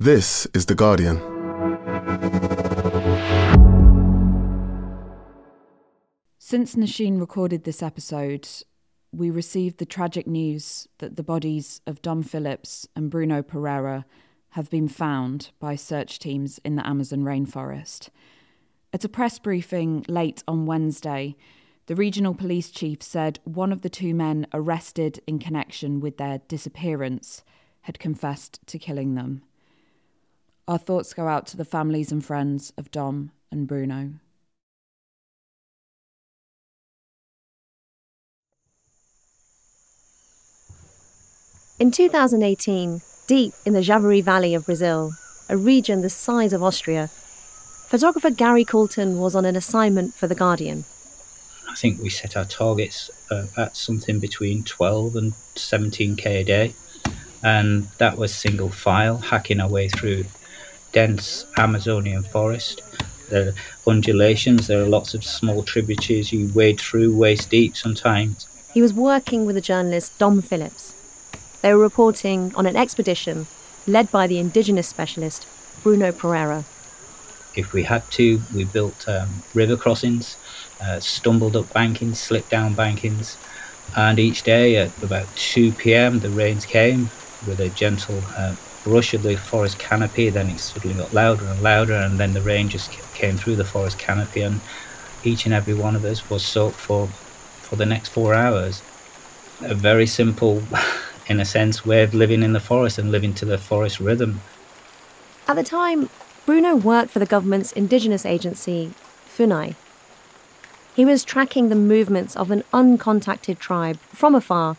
This is The Guardian. Since Nosheen recorded this episode, we received the tragic news that the bodies of Dom Phillips and Bruno Pereira have been found by search teams in the Amazon rainforest. At a press briefing late on Wednesday, the regional police chief said one of the two men arrested in connection with their disappearance had confessed to killing them. Our thoughts go out to the families and friends of Dom and Bruno. In 2018, deep in the Javari Valley of Brazil, a region the size of Austria, photographer Gary Calton was on an assignment for The Guardian. I think we set our targets uh, at something between 12 and 17k a day, and that was single file, hacking our way through dense Amazonian forest. The undulations, there are lots of small tributaries you wade through waist deep sometimes. He was working with the journalist Dom Phillips, they were reporting on an expedition led by the indigenous specialist Bruno Pereira. If we had to, we built um, river crossings, uh, stumbled up bankings, slipped down bankings, and each day at about 2 pm the rains came with a gentle uh, brush of the forest canopy. Then it suddenly got louder and louder, and then the rain just came through the forest canopy, and each and every one of us was soaked for for the next four hours. A very simple in a sense, way of living in the forest and living to the forest rhythm. At the time, Bruno worked for the government's indigenous agency, FUNAI. He was tracking the movements of an uncontacted tribe from afar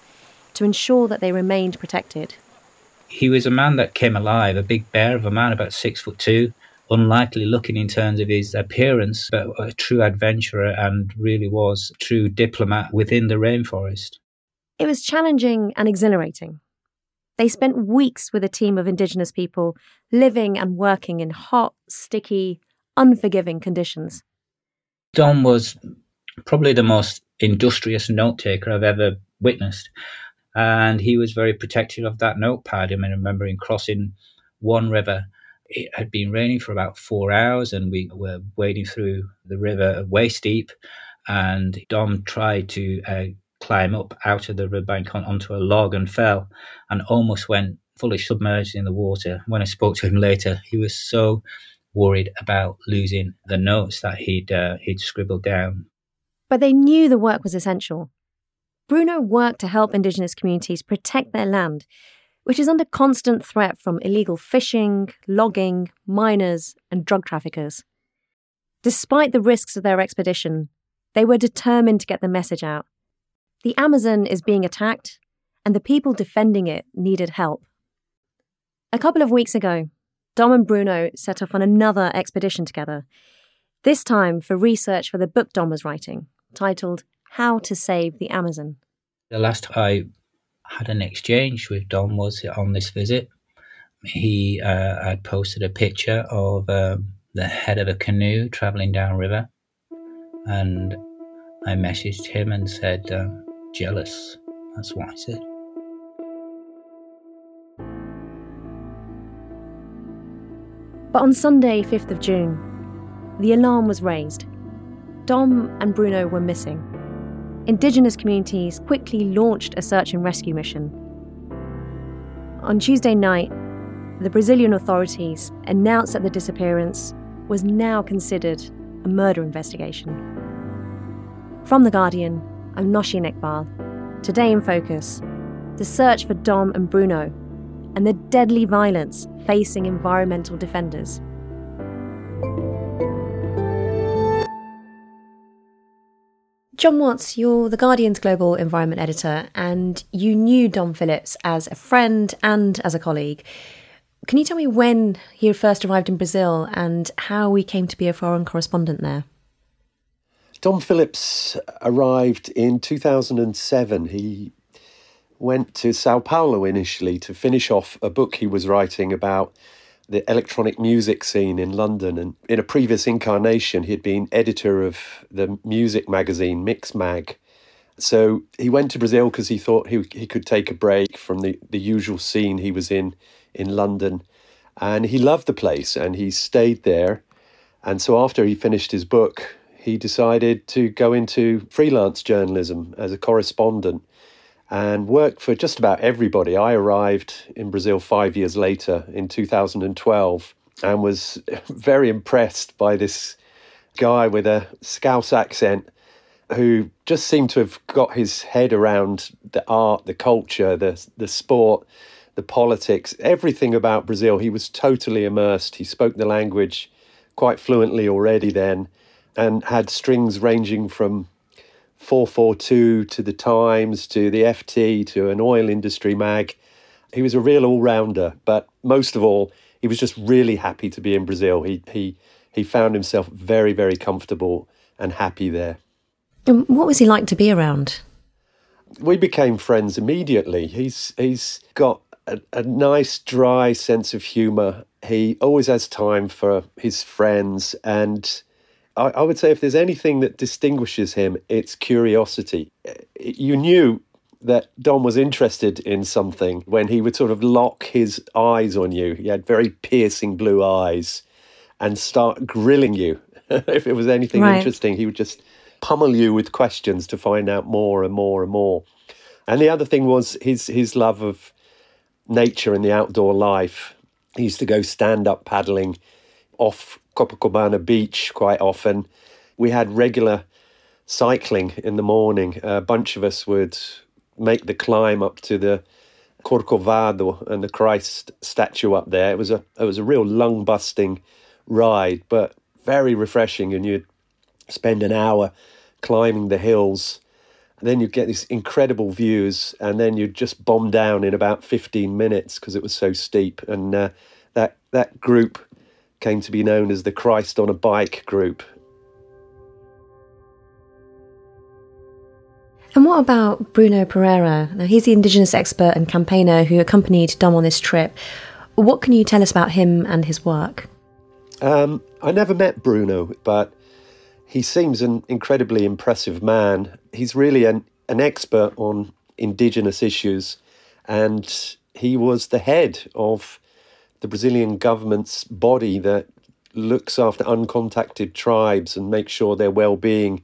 to ensure that they remained protected. He was a man that came alive, a big bear of a man, about six foot two, unlikely looking in terms of his appearance, but a true adventurer and really was a true diplomat within the rainforest. It was challenging and exhilarating. They spent weeks with a team of Indigenous people living and working in hot, sticky, unforgiving conditions. Dom was probably the most industrious note taker I've ever witnessed. And he was very protective of that notepad. I mean, I remember in crossing one river, it had been raining for about four hours, and we were wading through the river waist deep. And Dom tried to uh, climb up out of the riverbank on, onto a log and fell and almost went fully submerged in the water. When I spoke to him later, he was so worried about losing the notes that he'd uh, he'd scribbled down. But they knew the work was essential. Bruno worked to help indigenous communities protect their land, which is under constant threat from illegal fishing, logging, miners, and drug traffickers. Despite the risks of their expedition, they were determined to get the message out the Amazon is being attacked, and the people defending it needed help. A couple of weeks ago, Dom and Bruno set off on another expedition together, this time for research for the book Dom was writing, titled How to Save the Amazon. The last I had an exchange with Dom was on this visit. He uh, had posted a picture of um, the head of a canoe traveling downriver, and I messaged him and said, um, jealous. That's what I said. But on Sunday, 5th of June, the alarm was raised. Dom and Bruno were missing. Indigenous communities quickly launched a search and rescue mission. On Tuesday night, the Brazilian authorities announced that the disappearance was now considered a murder investigation. From The Guardian, I'm Nosheen Iqbal. Today in Focus, the search for Dom and Bruno and the deadly violence facing environmental defenders. John Watts, you're The Guardian's global environment editor, and you knew Dom Phillips as a friend and as a colleague. Can you tell me when he first arrived in Brazil and how he came to be a foreign correspondent there? Dom Phillips arrived in 2007. He went to Sao Paulo initially to finish off a book he was writing about the electronic music scene in London. And in a previous incarnation, he'd been editor of the music magazine Mixmag. So he went to Brazil because he thought he, he could take a break from the, the usual scene he was in in London. And he loved the place and he stayed there. And so after he finished his book, he decided to go into freelance journalism as a correspondent and worked for just about everybody. I arrived in Brazil five years later in 2012 and was very impressed by this guy with a Scouse accent who just seemed to have got his head around the art, the culture, the the sport, the politics, everything about Brazil. He was totally immersed. He spoke the language quite fluently already then and had strings ranging from 442 to the Times to the FT to an oil industry mag. He was a real all-rounder, but most of all, he was just really happy to be in Brazil. He he he found himself very very comfortable and happy there. And what was he like to be around? We became friends immediately. He's he's got a, a nice dry sense of humor. He always has time for his friends and I, I would say if there's anything that distinguishes him, it's curiosity. Eh, you knew that Dom was interested in something when he would sort of lock his eyes on you. He had very piercing blue eyes and start grilling you. if it was anything right. interesting, he would just pummel you with questions to find out more and more and more. And the other thing was his his love of nature and the outdoor life. He used to go stand up paddling off Copacabana Beach quite often. We had regular cycling in the morning. A bunch of us would make the climb up to the Corcovado and the Christ statue up there. It was a it was a real lung busting ride, but very refreshing. And you'd spend an hour climbing the hills. And then you'd get these incredible views, and then you'd just bomb down in about 15 minutes because it was so steep. And uh, that that group came to be known as the Christ on a Bike group. And what about Bruno Pereira? Now, he's the Indigenous expert and campaigner who accompanied Dom on this trip. What can you tell us about him and his work? Um, I never met Bruno, but he seems an incredibly impressive man. He's really an, an expert on Indigenous issues, and he was the head of the Brazilian government's body that looks after uncontacted tribes and makes sure their well being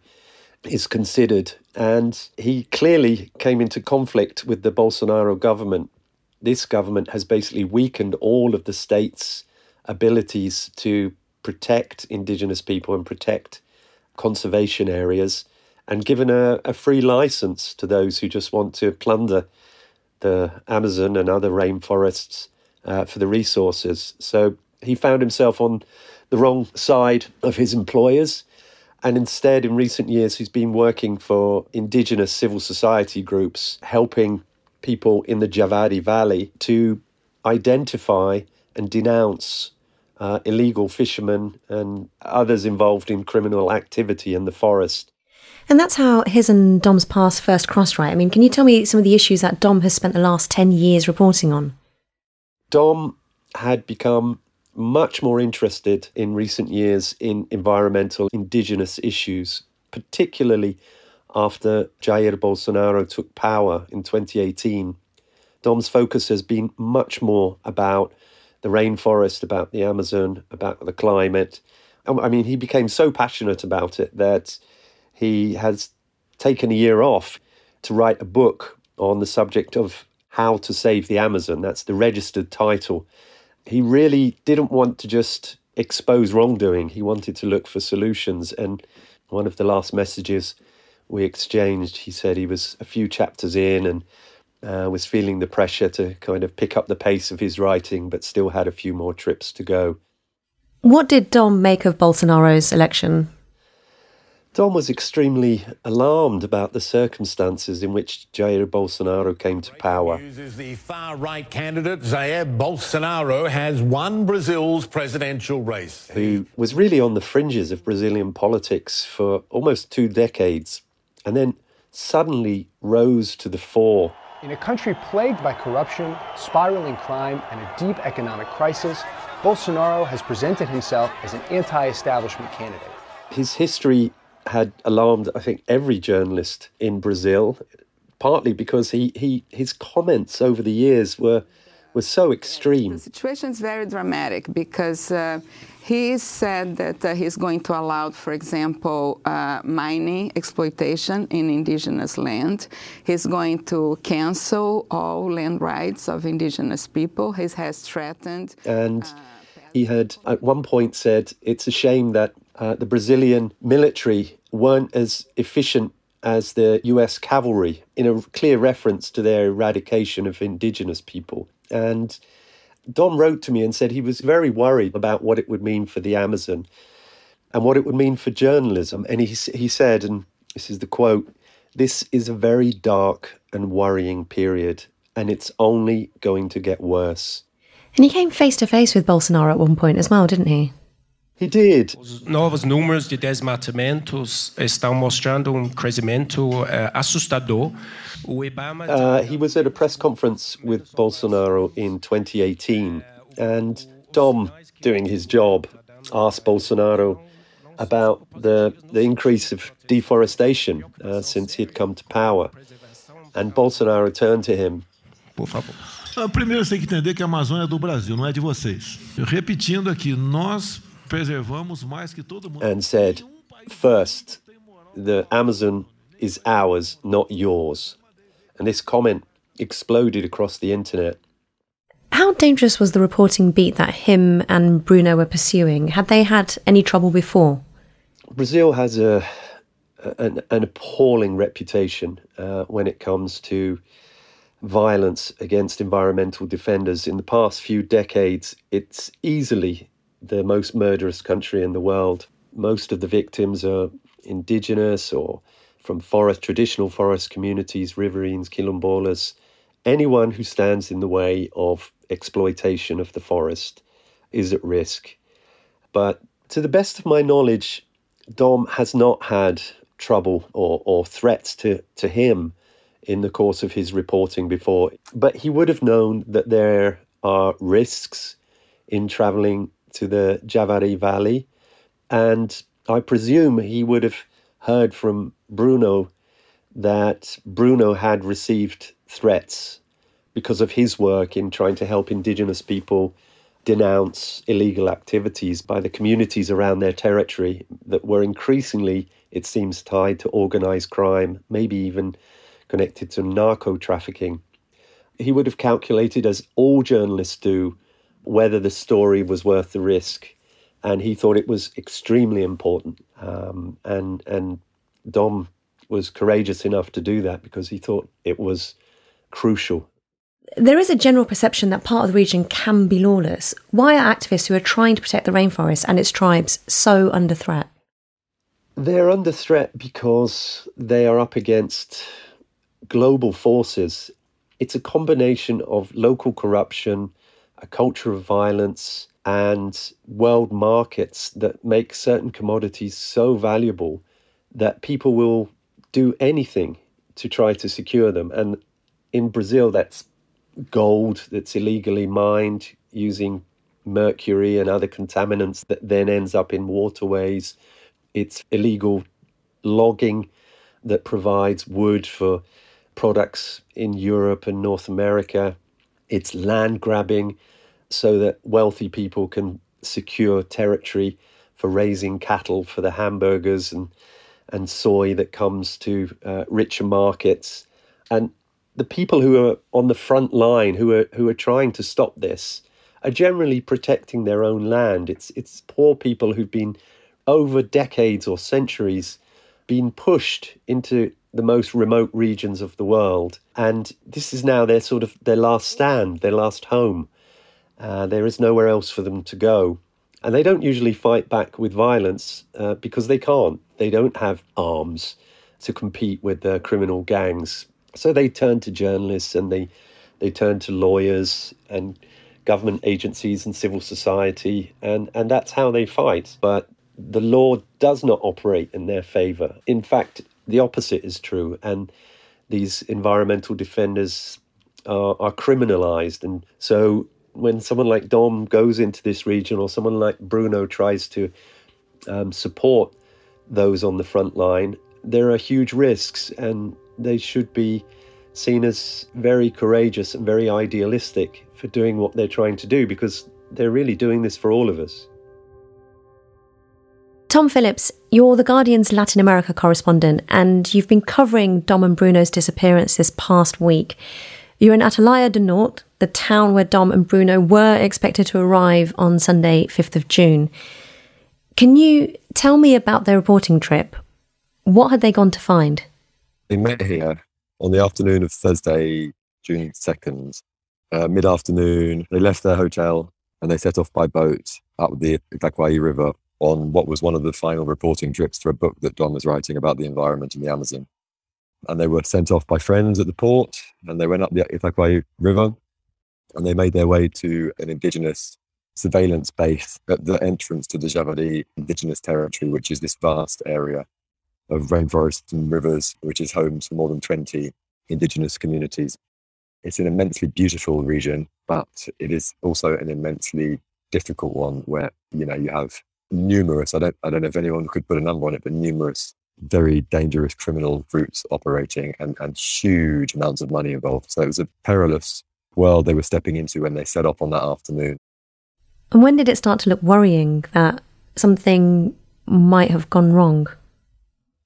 is considered. And he clearly came into conflict with the Bolsonaro government. This government has basically weakened all of the state's abilities to protect indigenous people and protect conservation areas and given a, a free license to those who just want to plunder the Amazon and other rainforests uh, for the resources. So he found himself on the wrong side of his employers. And instead, in recent years, he's been working for indigenous civil society groups, helping people in the Javari Valley to identify and denounce uh, illegal fishermen and others involved in criminal activity in the forest. And that's how his and Dom's paths first crossed, right? I mean, can you tell me some of the issues that Dom has spent the last 10 years reporting on? Dom had become much more interested in recent years in environmental indigenous issues, particularly after Jair Bolsonaro took power in 2018. Dom's focus has been much more about the rainforest, about the Amazon, about the climate. I mean, he became so passionate about it that he has taken a year off to write a book on the subject of how to Save the Amazon. That's the registered title. He really didn't want to just expose wrongdoing, he wanted to look for solutions. And one of the last messages we exchanged, he said he was a few chapters in and uh, was feeling the pressure to kind of pick up the pace of his writing, but still had a few more trips to go. What did Dom make of Bolsonaro's election? Dom was extremely alarmed about the circumstances in which Jair Bolsonaro came to power. the far-right candidate Jair Bolsonaro has won Brazil's presidential race. Who was really on the fringes of Brazilian politics for almost two decades, and then suddenly rose to the fore. In a country plagued by corruption, spiraling crime, and a deep economic crisis, Bolsonaro has presented himself as an anti-establishment candidate. His history had alarmed, I think, every journalist in Brazil, partly because he, he his comments over the years were was so extreme. The situation is very dramatic because uh, he said that uh, he's going to allow, for example, uh, mining exploitation in indigenous land. He's going to cancel all land rights of indigenous people. He has threatened. And uh, he had at one point said it's a shame that uh, the Brazilian military weren't as efficient as the US cavalry, in a clear reference to their eradication of indigenous people. And Dom wrote to me and said he was very worried about what it would mean for the Amazon and what it would mean for journalism. And he, he said, and this is the quote this is a very dark and worrying period, and it's only going to get worse. And he came face to face with Bolsonaro at one point as well, didn't he? He did. Os novos números de desmatamentos estão mostrando um crescimento uh, assustador. Uh, he was at a press conference with Bolsonaro in 2018, and Dom, doing his job, asked Bolsonaro about the, the increase of deforestation uh, since he'd come to power. And Bolsonaro turned to him. Por favor. Ah, primeiro você tem que entender que a Amazônia é do Brasil, não é de vocês. Repetindo aqui, nós preservamos mais que todo mundo. And said, first, the Amazon is ours, not yours. And this comment exploded across the internet. How dangerous was the reporting beat that him and Bruno were pursuing? Had they had any trouble before? Brazil has a an, an appalling reputation uh, when it comes to violence against environmental defenders. In the past few decades, it's easily the most murderous country in the world. Most of the victims are indigenous or from forest, traditional forest communities, riverines, quilombolas, anyone who stands in the way of exploitation of the forest is at risk. But to the best of my knowledge, Dom has not had trouble or, or threats to, to him in the course of his reporting before. But he would have known that there are risks in traveling to the Javari Valley. And I presume he would have heard from Bruno that Bruno had received threats because of his work in trying to help indigenous people denounce illegal activities by the communities around their territory that were increasingly, it seems, tied to organized crime, maybe even connected to narco trafficking. He would have calculated, as all journalists do, whether the story was worth the risk. And he thought it was extremely important. Um, and, and Dom was courageous enough to do that because he thought it was crucial. There is a general perception that part of the region can be lawless. Why are activists who are trying to protect the rainforest and its tribes so under threat? They're under threat because they are up against global forces. It's a combination of local corruption, a culture of violence, and world markets that make certain commodities so valuable that people will do anything to try to secure them. And in Brazil, that's gold that's illegally mined using mercury and other contaminants that then ends up in waterways. It's illegal logging that provides wood for products in Europe and North America. It's land grabbing so that wealthy people can secure territory for raising cattle for the hamburgers and, and soy that comes to uh, richer markets. And the people who are on the front line, who are who are trying to stop this, are generally protecting their own land. It's it's poor people who've been over decades or centuries been pushed into the most remote regions of the world. And this is now their sort of their last stand, their last home. Uh, there is nowhere else for them to go. And they don't usually fight back with violence uh, because they can't. They don't have arms to compete with the criminal gangs. So they turn to journalists and they, they turn to lawyers and government agencies and civil society, and, and that's how they fight. But the law does not operate in their favor. In fact, the opposite is true, and these environmental defenders are, are criminalized. And so when someone like Dom goes into this region, or someone like Bruno tries to um, support those on the front line, there are huge risks, and they should be seen as very courageous and very idealistic for doing what they're trying to do because they're really doing this for all of us. Tom Phillips, you're the Guardian's Latin America correspondent, and you've been covering Dom and Bruno's disappearance this past week. You're in Atalaia do Norte, the town where Dom and Bruno were expected to arrive on Sunday, 5th of June. Can you tell me about their reporting trip? What had they gone to find? They met here on the afternoon of Thursday, June 2nd. Uh, Mid afternoon, they left their hotel and they set off by boat up the Itaquai River on what was one of the final reporting trips for a book that Dom was writing about the environment in the Amazon. And they were sent off by friends at the port and they went up the Itaquai River and they made their way to an indigenous surveillance base at the entrance to the Javari indigenous territory, which is this vast area of rainforests and rivers, which is home to more than 20 indigenous communities. It's an immensely beautiful region, but it is also an immensely difficult one where, you know, you have numerous, I don't, I don't know if anyone could put a number on it, but numerous very dangerous criminal groups operating and, and huge amounts of money involved. So it was a perilous world they were stepping into when they set off on that afternoon. And when did it start to look worrying that something might have gone wrong?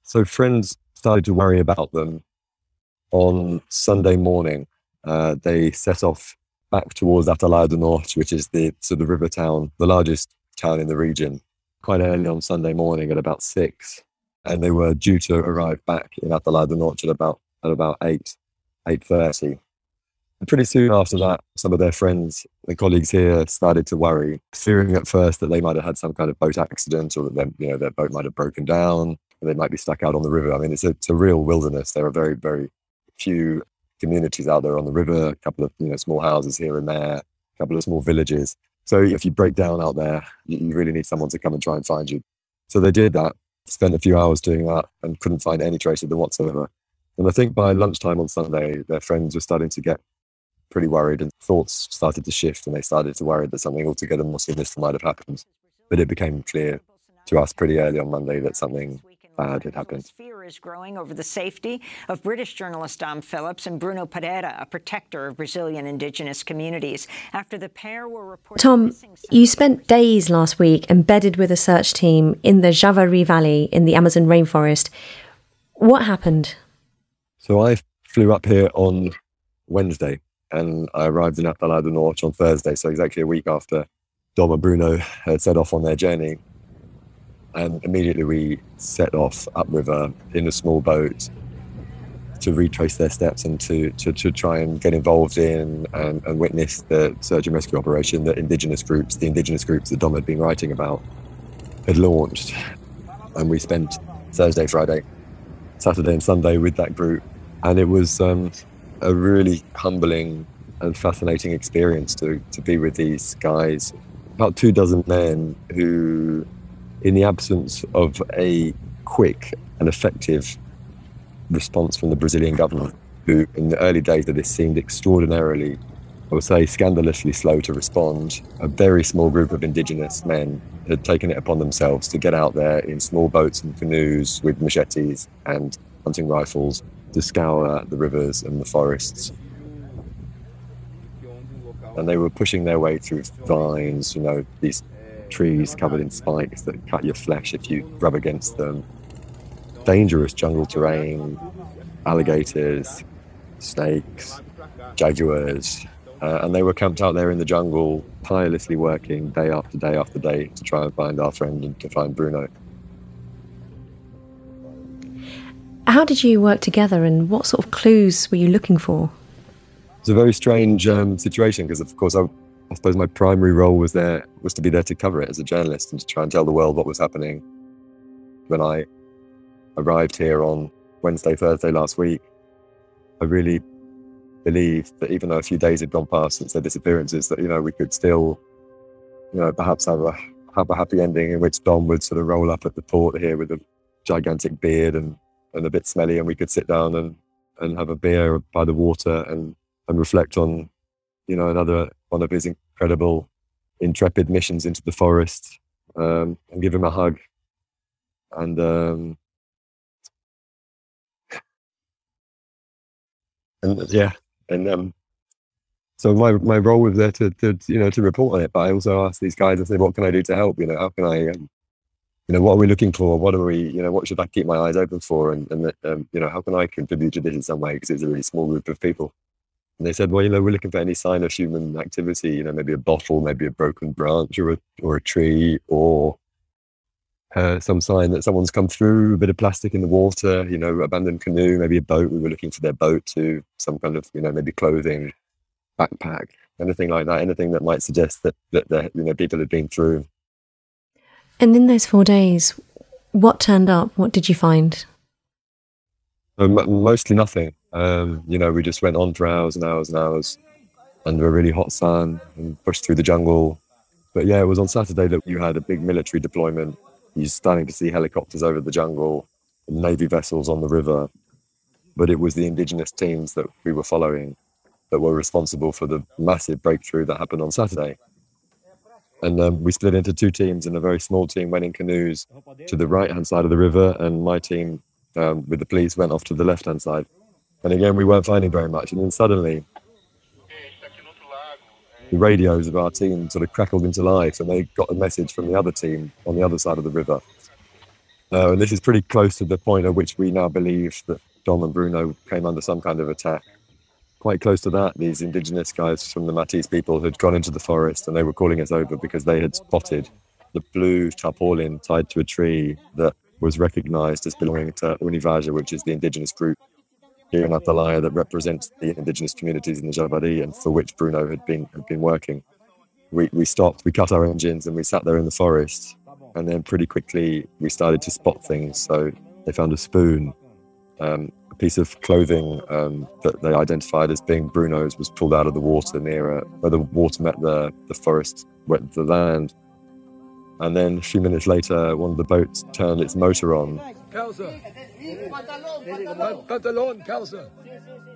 So friends started to worry about them on Sunday morning. Uh, they set off back towards Atalaia do Norte, which is the sort of river town, the largest town in the region, quite early on Sunday morning at about six. And they were due to arrive back in Atalaia do Norte at about, at about eight, 8.30. And pretty soon after that, some of their friends and colleagues here started to worry, fearing at first that they might have had some kind of boat accident or that their, you know, their boat might have broken down and they might be stuck out on the river. I mean, it's a, it's a real wilderness. There are very, very few communities out there on the river, a couple of you know small houses here and there, a couple of small villages. So if you break down out there, you, really need someone to come and try and find you. So they did that, spent a few hours doing that and couldn't find any trace of them whatsoever. And I think by lunchtime on Sunday, their friends were starting to get pretty worried and thoughts started to shift and they started to worry that something altogether more sinister might have happened. But it became clear to us pretty early on Monday that something Uh, bad had happened. Fear is growing over the safety of British journalist Dom Phillips and Bruno Pereira, a protector of Brazilian indigenous communities, after the pair were reported. Tom, you spent days last week embedded with a search team in the Javari Valley in the Amazon rainforest. What happened? So I flew up here on Wednesday and I arrived in Atalaia do Norte on Thursday, so exactly a week after Dom and Bruno had set off on their journey. And immediately we set off upriver in a small boat to retrace their steps and to, to, to try and get involved in and, and witness the search and rescue operation that indigenous groups, the indigenous groups that Dom had been writing about, had launched. And we spent Thursday, Friday, Saturday, and Sunday with that group. And it was um, a really humbling and fascinating experience to, to be with these guys. About two dozen men who, in the absence of a quick and effective response from the Brazilian government, who in the early days of this seemed extraordinarily, I would say, scandalously slow to respond, a very small group of indigenous men had taken it upon themselves to get out there in small boats and canoes with machetes and hunting rifles to scour the rivers and the forests. And they were pushing their way through vines, you know, these trees covered in spikes that cut your flesh if you rub against them. Dangerous jungle terrain, alligators, snakes, jaguars. Uh, and they were camped out there in the jungle, tirelessly working day after day after day to try and find our friend and to find Bruno. How did you work together and what sort of clues were you looking for? It's a very strange um, situation because, of course, I, I, suppose my primary role was there was to be there to cover it as a journalist and to try and tell the world what was happening. When I arrived here on Wednesday, Thursday last week, I really believed that even though a few days had gone past since their disappearances, that you know we could still, you know, perhaps have a have a happy ending in which Dom would sort of roll up at the port here with a gigantic beard and and a bit smelly, and we could sit down and, and have a beer by the water and, and reflect on, you know, another one of his incredible, intrepid missions into the forest, um, and give him a hug. And um, and yeah, and um, so my, my role was there to, to, you know, to report on it. But I also asked these guys, I said, what can I do to help? You know, how can I, um, you know, what are we looking for? What are we, you know, what should I keep my eyes open for? And, and um, you know, how can I contribute to this in some way? Because it's a really small group of people. And they said, well, you know, we're looking for any sign of human activity, you know, maybe a bottle, maybe a broken branch or a, or a tree or uh, some sign that someone's come through, a bit of plastic in the water, you know, abandoned canoe, maybe a boat. We were looking for their boat too, some kind of, you know, maybe clothing, backpack, anything like that, anything that might suggest that, that, that you know, people had been through and in those four days, what turned up? What did you find? Um, mostly nothing. Um, you know, we just went on for hours and hours and hours under a really hot sun and pushed through the jungle. But yeah, it was on Saturday that you had a big military deployment. You're starting to see helicopters over the jungle, navy vessels on the river. But it was the indigenous teams that we were following that were responsible for the massive breakthrough that happened on Saturday. And um, we split into two teams, and a very small team went in canoes to the right hand side of the river, and my team um, with the police went off to the left hand side. And again, we weren't finding very much. And then suddenly, the radios of our team sort of crackled into life, and they got a message from the other team on the other side of the river. Uh, and this is pretty close to the point at which we now believe that Dom and Bruno came under some kind of attack quite close to that, these indigenous guys from the Matis people had gone into the forest and they were calling us over because they had spotted the blue tarpaulin tied to a tree that was recognized as belonging to Univaja, which is the indigenous group here in Atalaia that represents the indigenous communities in the Javari and for which Bruno had been had been working. We, we stopped, we cut our engines and we sat there in the forest. And then pretty quickly we started to spot things. So they found a spoon, um, a piece of clothing um, that they identified as being Bruno's was pulled out of the water near where the water met the, the forest, wet the land. And then a few minutes later, one of the boats turned its motor on.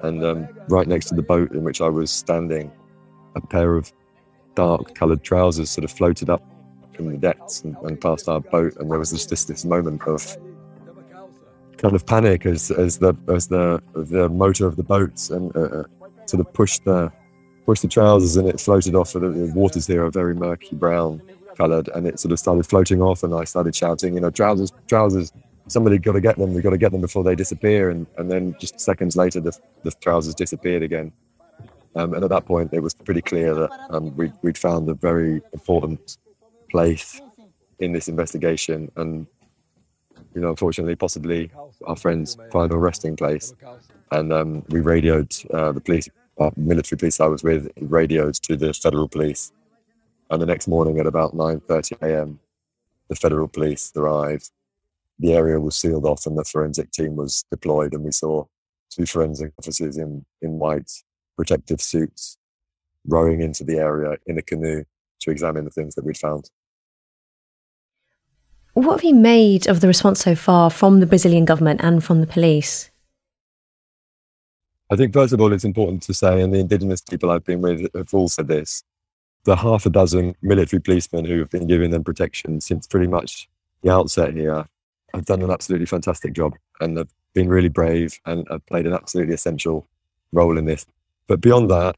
And um, right next to the boat in which I was standing, a pair of dark coloured trousers sort of floated up from the decks and, and past our boat. And there was just this, this moment of kind of panic as as the as the the motor of the boat and uh, uh, sort of pushed the pushed the trousers and it floated off. And the waters here are very murky brown coloured, and it sort of started floating off. And I started shouting, you know, trousers, trousers. Somebody got to get them. We got to get them before they disappear. And and then just seconds later, the the trousers disappeared again. Um, and at that point, it was pretty clear that um, we, we'd found a very important place in this investigation, and you know, unfortunately, possibly our friend's final resting place. And um, we radioed uh, the police, uh, military police I was with, radioed to the federal police. And the next morning at about 9.30 a.m., the federal police arrived. The area was sealed off and the forensic team was deployed. And we saw two forensic officers in, in white protective suits rowing into the area in a canoe to examine the things that we'd found. What have you made of the response so far from the Brazilian government and from the police? I think, first of all, it's important to say, and the indigenous people I've been with have all said this the half a dozen military policemen who have been giving them protection since pretty much the outset here have done an absolutely fantastic job and have been really brave and have played an absolutely essential role in this. But beyond that,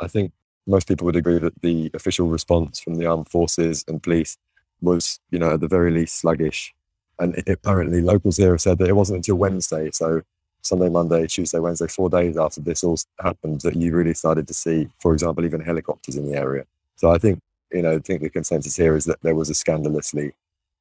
I think most people would agree that the official response from the armed forces and police was, you know, at the very least sluggish. And it, apparently, locals here have said that it wasn't until Wednesday, so Sunday, Monday, Tuesday, Wednesday, four days after this all happened, that you really started to see, for example, even helicopters in the area. So I think, you know, I think the consensus here is that there was a scandalously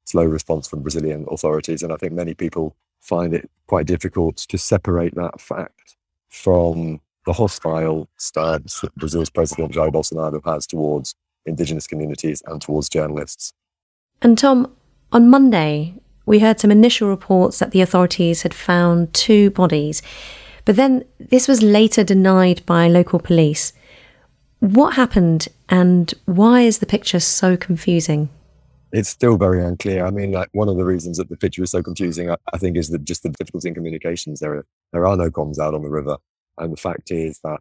slow response from Brazilian authorities, and I think many people find it quite difficult to separate that fact from the hostile stance that Brazil's president Jair Bolsonaro has towards indigenous communities and towards journalists. And Tom, on Monday, we heard some initial reports that the authorities had found two bodies, but then this was later denied by local police. What happened and why is the picture so confusing? It's still very unclear. I mean, like one of the reasons that the picture is so confusing, I, I think, is that just the difficulty in communications. There are there are no comms out on the river, and the fact is that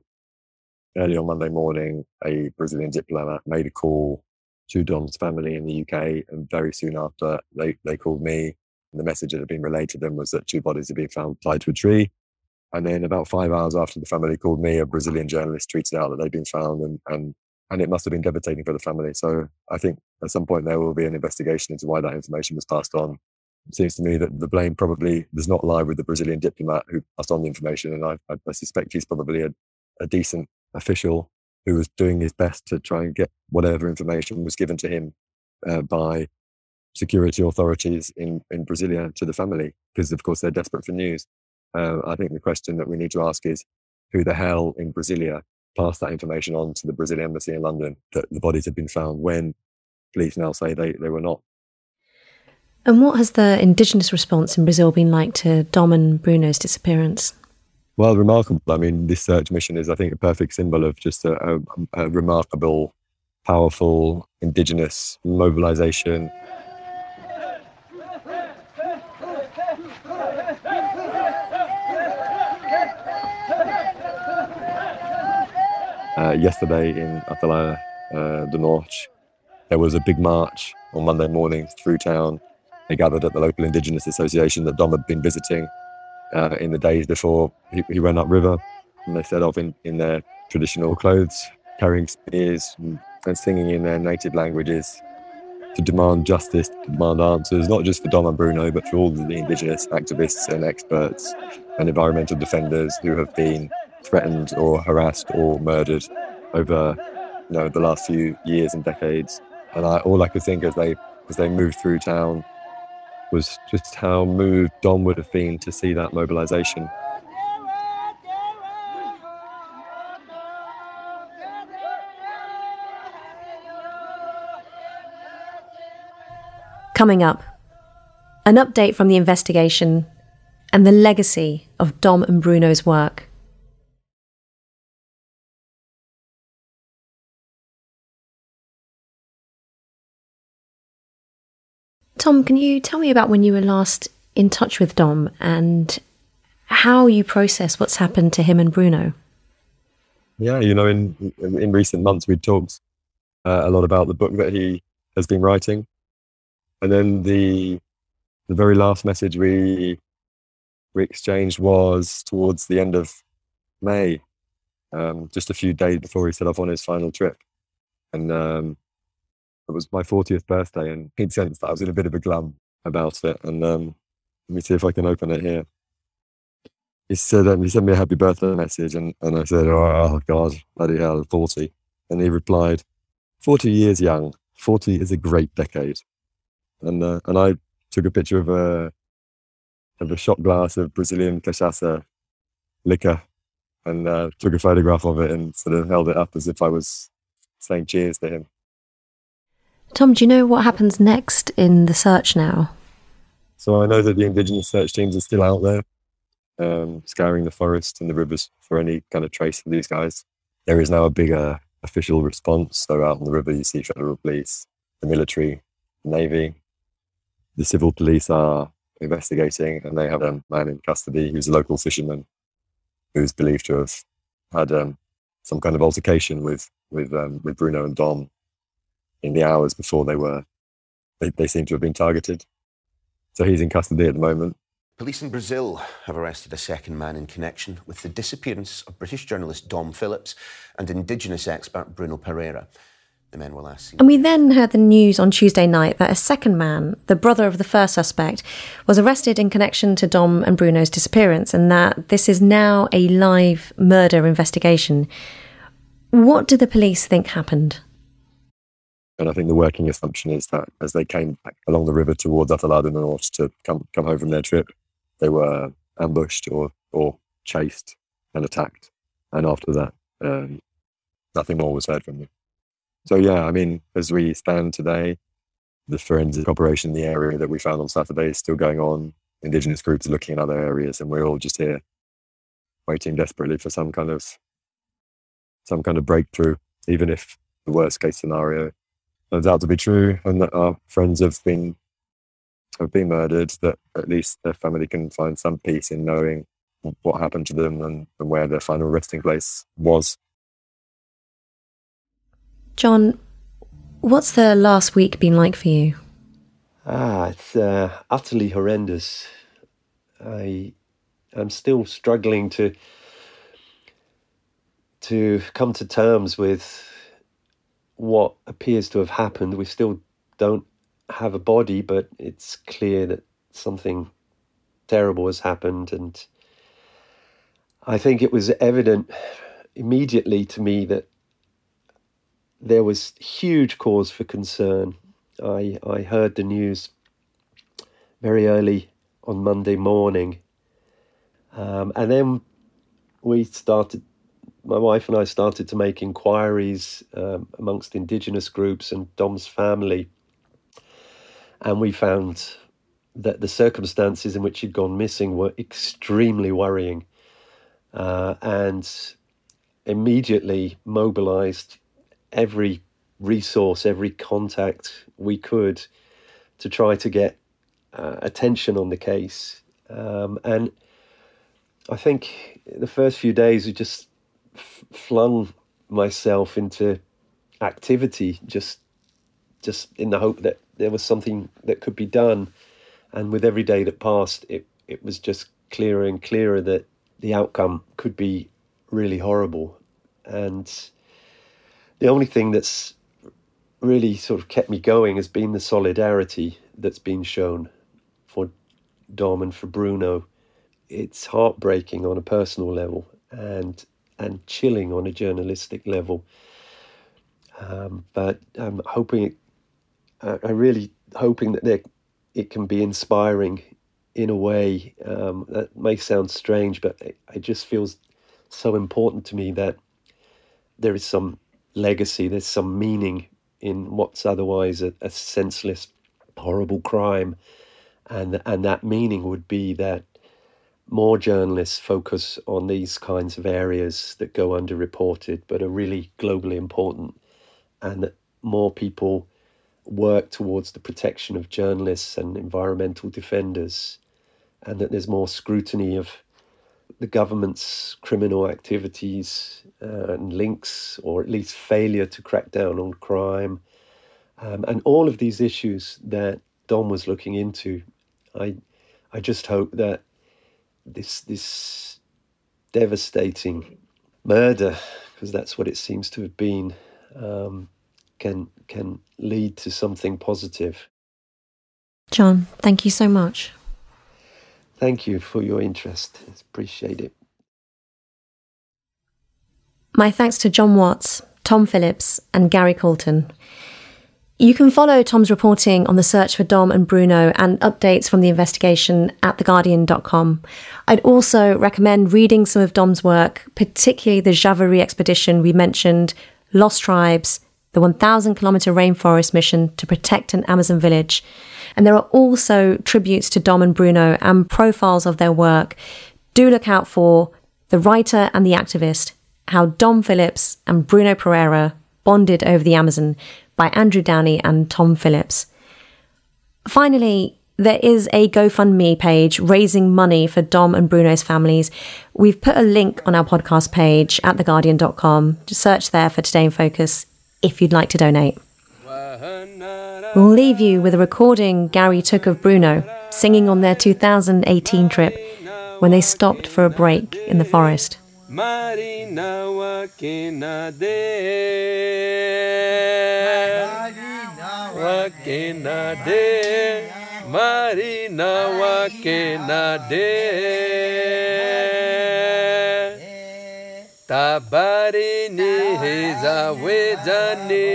early on Monday morning, a Brazilian diplomat made a call to Dom's family in the UK. And very soon after, they, they called me. And the message that had been relayed to them was that two bodies had been found tied to a tree. And then about five hours after the family called me, a Brazilian journalist tweeted out that they'd been found and, and, and it must have been devastating for the family. So I think at some point there will be an investigation into why that information was passed on. It seems to me that the blame probably does not lie with the Brazilian diplomat who passed on the information. And I, I, I suspect he's probably a, a decent official who was doing his best to try and get whatever information was given to him uh, by security authorities in, in Brasilia to the family, because of course they're desperate for news. Uh, I think the question that we need to ask is who the hell in Brasilia passed that information on to the Brazilian embassy in London that the bodies had been found when police now say they, they were not. And what has the indigenous response in Brazil been like to Dom and Bruno's disappearance? Well, remarkable. I mean, this search mission is, I think, a perfect symbol of just a, a, a remarkable, powerful indigenous mobilization uh, yesterday in Atalaia uh, do Norte. There was a big march on Monday morning through town. They gathered at the local Indigenous Association that Dom had been visiting uh, in the days before he, he went upriver. And they set off in, in their traditional clothes, carrying spears and singing in their native languages to demand justice, to demand answers, not just for Dom and Bruno, but for all the Indigenous activists and experts and environmental defenders who have been threatened or harassed or murdered over you know the last few years and decades. And I, all I could think as they as they moved through town was just how moved Dom would have been to see that mobilization. Coming up, an update from the investigation and the legacy of Dom and Bruno's work. Tom, can you tell me about when you were last in touch with Dom and how you process what's happened to him and Bruno? Yeah, you know, in in recent months we talked uh, a lot about the book that he has been writing, and then the the very last message we we exchanged was towards the end of May, um, just a few days before he set off on his final trip, and um, it was my 40th birthday, and he'd sensed that I was in a bit of a glum about it. And um, let me see if I can open it here. He said, um, he sent me a happy birthday message, and, and I said, oh, oh, God, bloody hell, 40. And he replied, 40 years young, 40 is a great decade. And, uh, and I took a picture of a, of a shot glass of Brazilian cachaça liquor and uh, took a photograph of it and sort of held it up as if I was saying cheers to him. Tom, do you know what happens next in the search now? So I know that the Indigenous search teams are still out there, um, scouring the forest and the rivers for any kind of trace of these guys. There is now a bigger official response. So out on the river, you see federal police, the military, the navy. The civil police are investigating, and they have a man in custody who's a local fisherman who's believed to have had um, some kind of altercation with with um, with Bruno and Dom in the hours before they were they, they seem to have been targeted. So he's in custody at the moment. Police in Brazil have arrested a second man in connection with the disappearance of British journalist Dom Phillips and Indigenous expert Bruno Pereira. The men will ask. And we then heard the news on Tuesday night that a second man, the brother of the first suspect, was arrested in connection to Dom and Bruno's disappearance, and that this is now a live murder investigation. What do the police think happened? And I think the working assumption is that as they came back along the river towards Atalaia in the north to come, come home from their trip, they were ambushed or, or chased and attacked. And after that, um, nothing more was heard from them. So, yeah, I mean, as we stand today, the forensic operation in the area that we found on Saturday is still going on. Indigenous groups are looking in other areas, and we're all just here waiting desperately for some kind of some kind of breakthrough, even if the worst case scenario turns out to be true and that our friends have been have been murdered, that at least their family can find some peace in knowing what happened to them and, and where their final resting place was. John, what's the last week been like for you? Ah, it's uh, utterly horrendous. I I'm still struggling to to come to terms with what appears to have happened. We still don't have a body, but it's clear that something terrible has happened. And I think it was evident immediately to me that there was huge cause for concern. I, I heard the news very early on Monday morning. Um, and then we started, my wife and I started to make inquiries um, amongst indigenous groups and Dom's family. And we found that the circumstances in which he'd gone missing were extremely worrying. Uh, and immediately mobilized every resource, every contact we could to try to get uh, attention on the case. Um, and I think the first few days I just flung myself into activity, just just in the hope that there was something that could be done. And with every day that passed, it it was just clearer and clearer that the outcome could be really horrible. And the only thing that's really sort of kept me going has been the solidarity that's been shown for Dom and for Bruno. It's heartbreaking on a personal level and and chilling on a journalistic level. Um, but I'm hoping, it, I really hoping that there, it can be inspiring in a way. Um, that may sound strange, but it, it just feels so important to me that there is some legacy, there's some meaning in what's otherwise a, a senseless, horrible crime and and that meaning would be that more journalists focus on these kinds of areas that go underreported but are really globally important and that more people work towards the protection of journalists and environmental defenders and that there's more scrutiny of the government's criminal activities uh, and links or at least failure to crack down on crime. Um, and all of these issues that Dom was looking into I I just hope that this this devastating murder, because that's what it seems to have been, um, can can lead to something positive. John, thank you so much. Thank you for your interest. Appreciate it. My thanks to John Watts, Tom Phillips, and Gary Calton. You can follow Tom's reporting on the search for Dom and Bruno and updates from the investigation at theguardian.com. I'd also recommend reading some of Dom's work, particularly the Javari expedition we mentioned, Lost Tribes, the 1,000 kilometer rainforest mission to protect an Amazon village. And there are also tributes to Dom and Bruno and profiles of their work. Do look out for The Writer and the Activist, How Dom Phillips and Bruno Pereira Bonded Over the Amazon by Andrew Downie and Tom Phillips. Finally, there is a GoFundMe page raising money for Dom and Bruno's families. We've put a link on our podcast page at theguardian.com. Just search there for Today in Focus if you'd like to donate. We'll leave you with a recording Gary took of Bruno singing on their 2018 trip when they stopped for a break in the forest. Marinawa Kenade Marinawa Kenade Marinawa Kenade Tabarini Hazawedani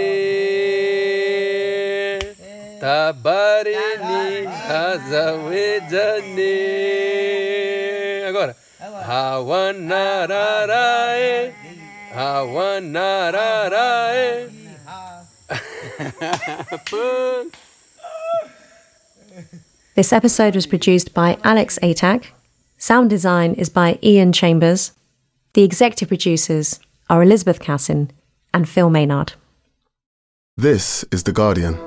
Tabarini Hazawedani. Wedani Agora Hawanararae, Hawanararae. this episode was produced by Alex Atack. Sound design is by Ian Chambers. The executive producers are Elizabeth Cassin and Phil Maynard. This is The Guardian.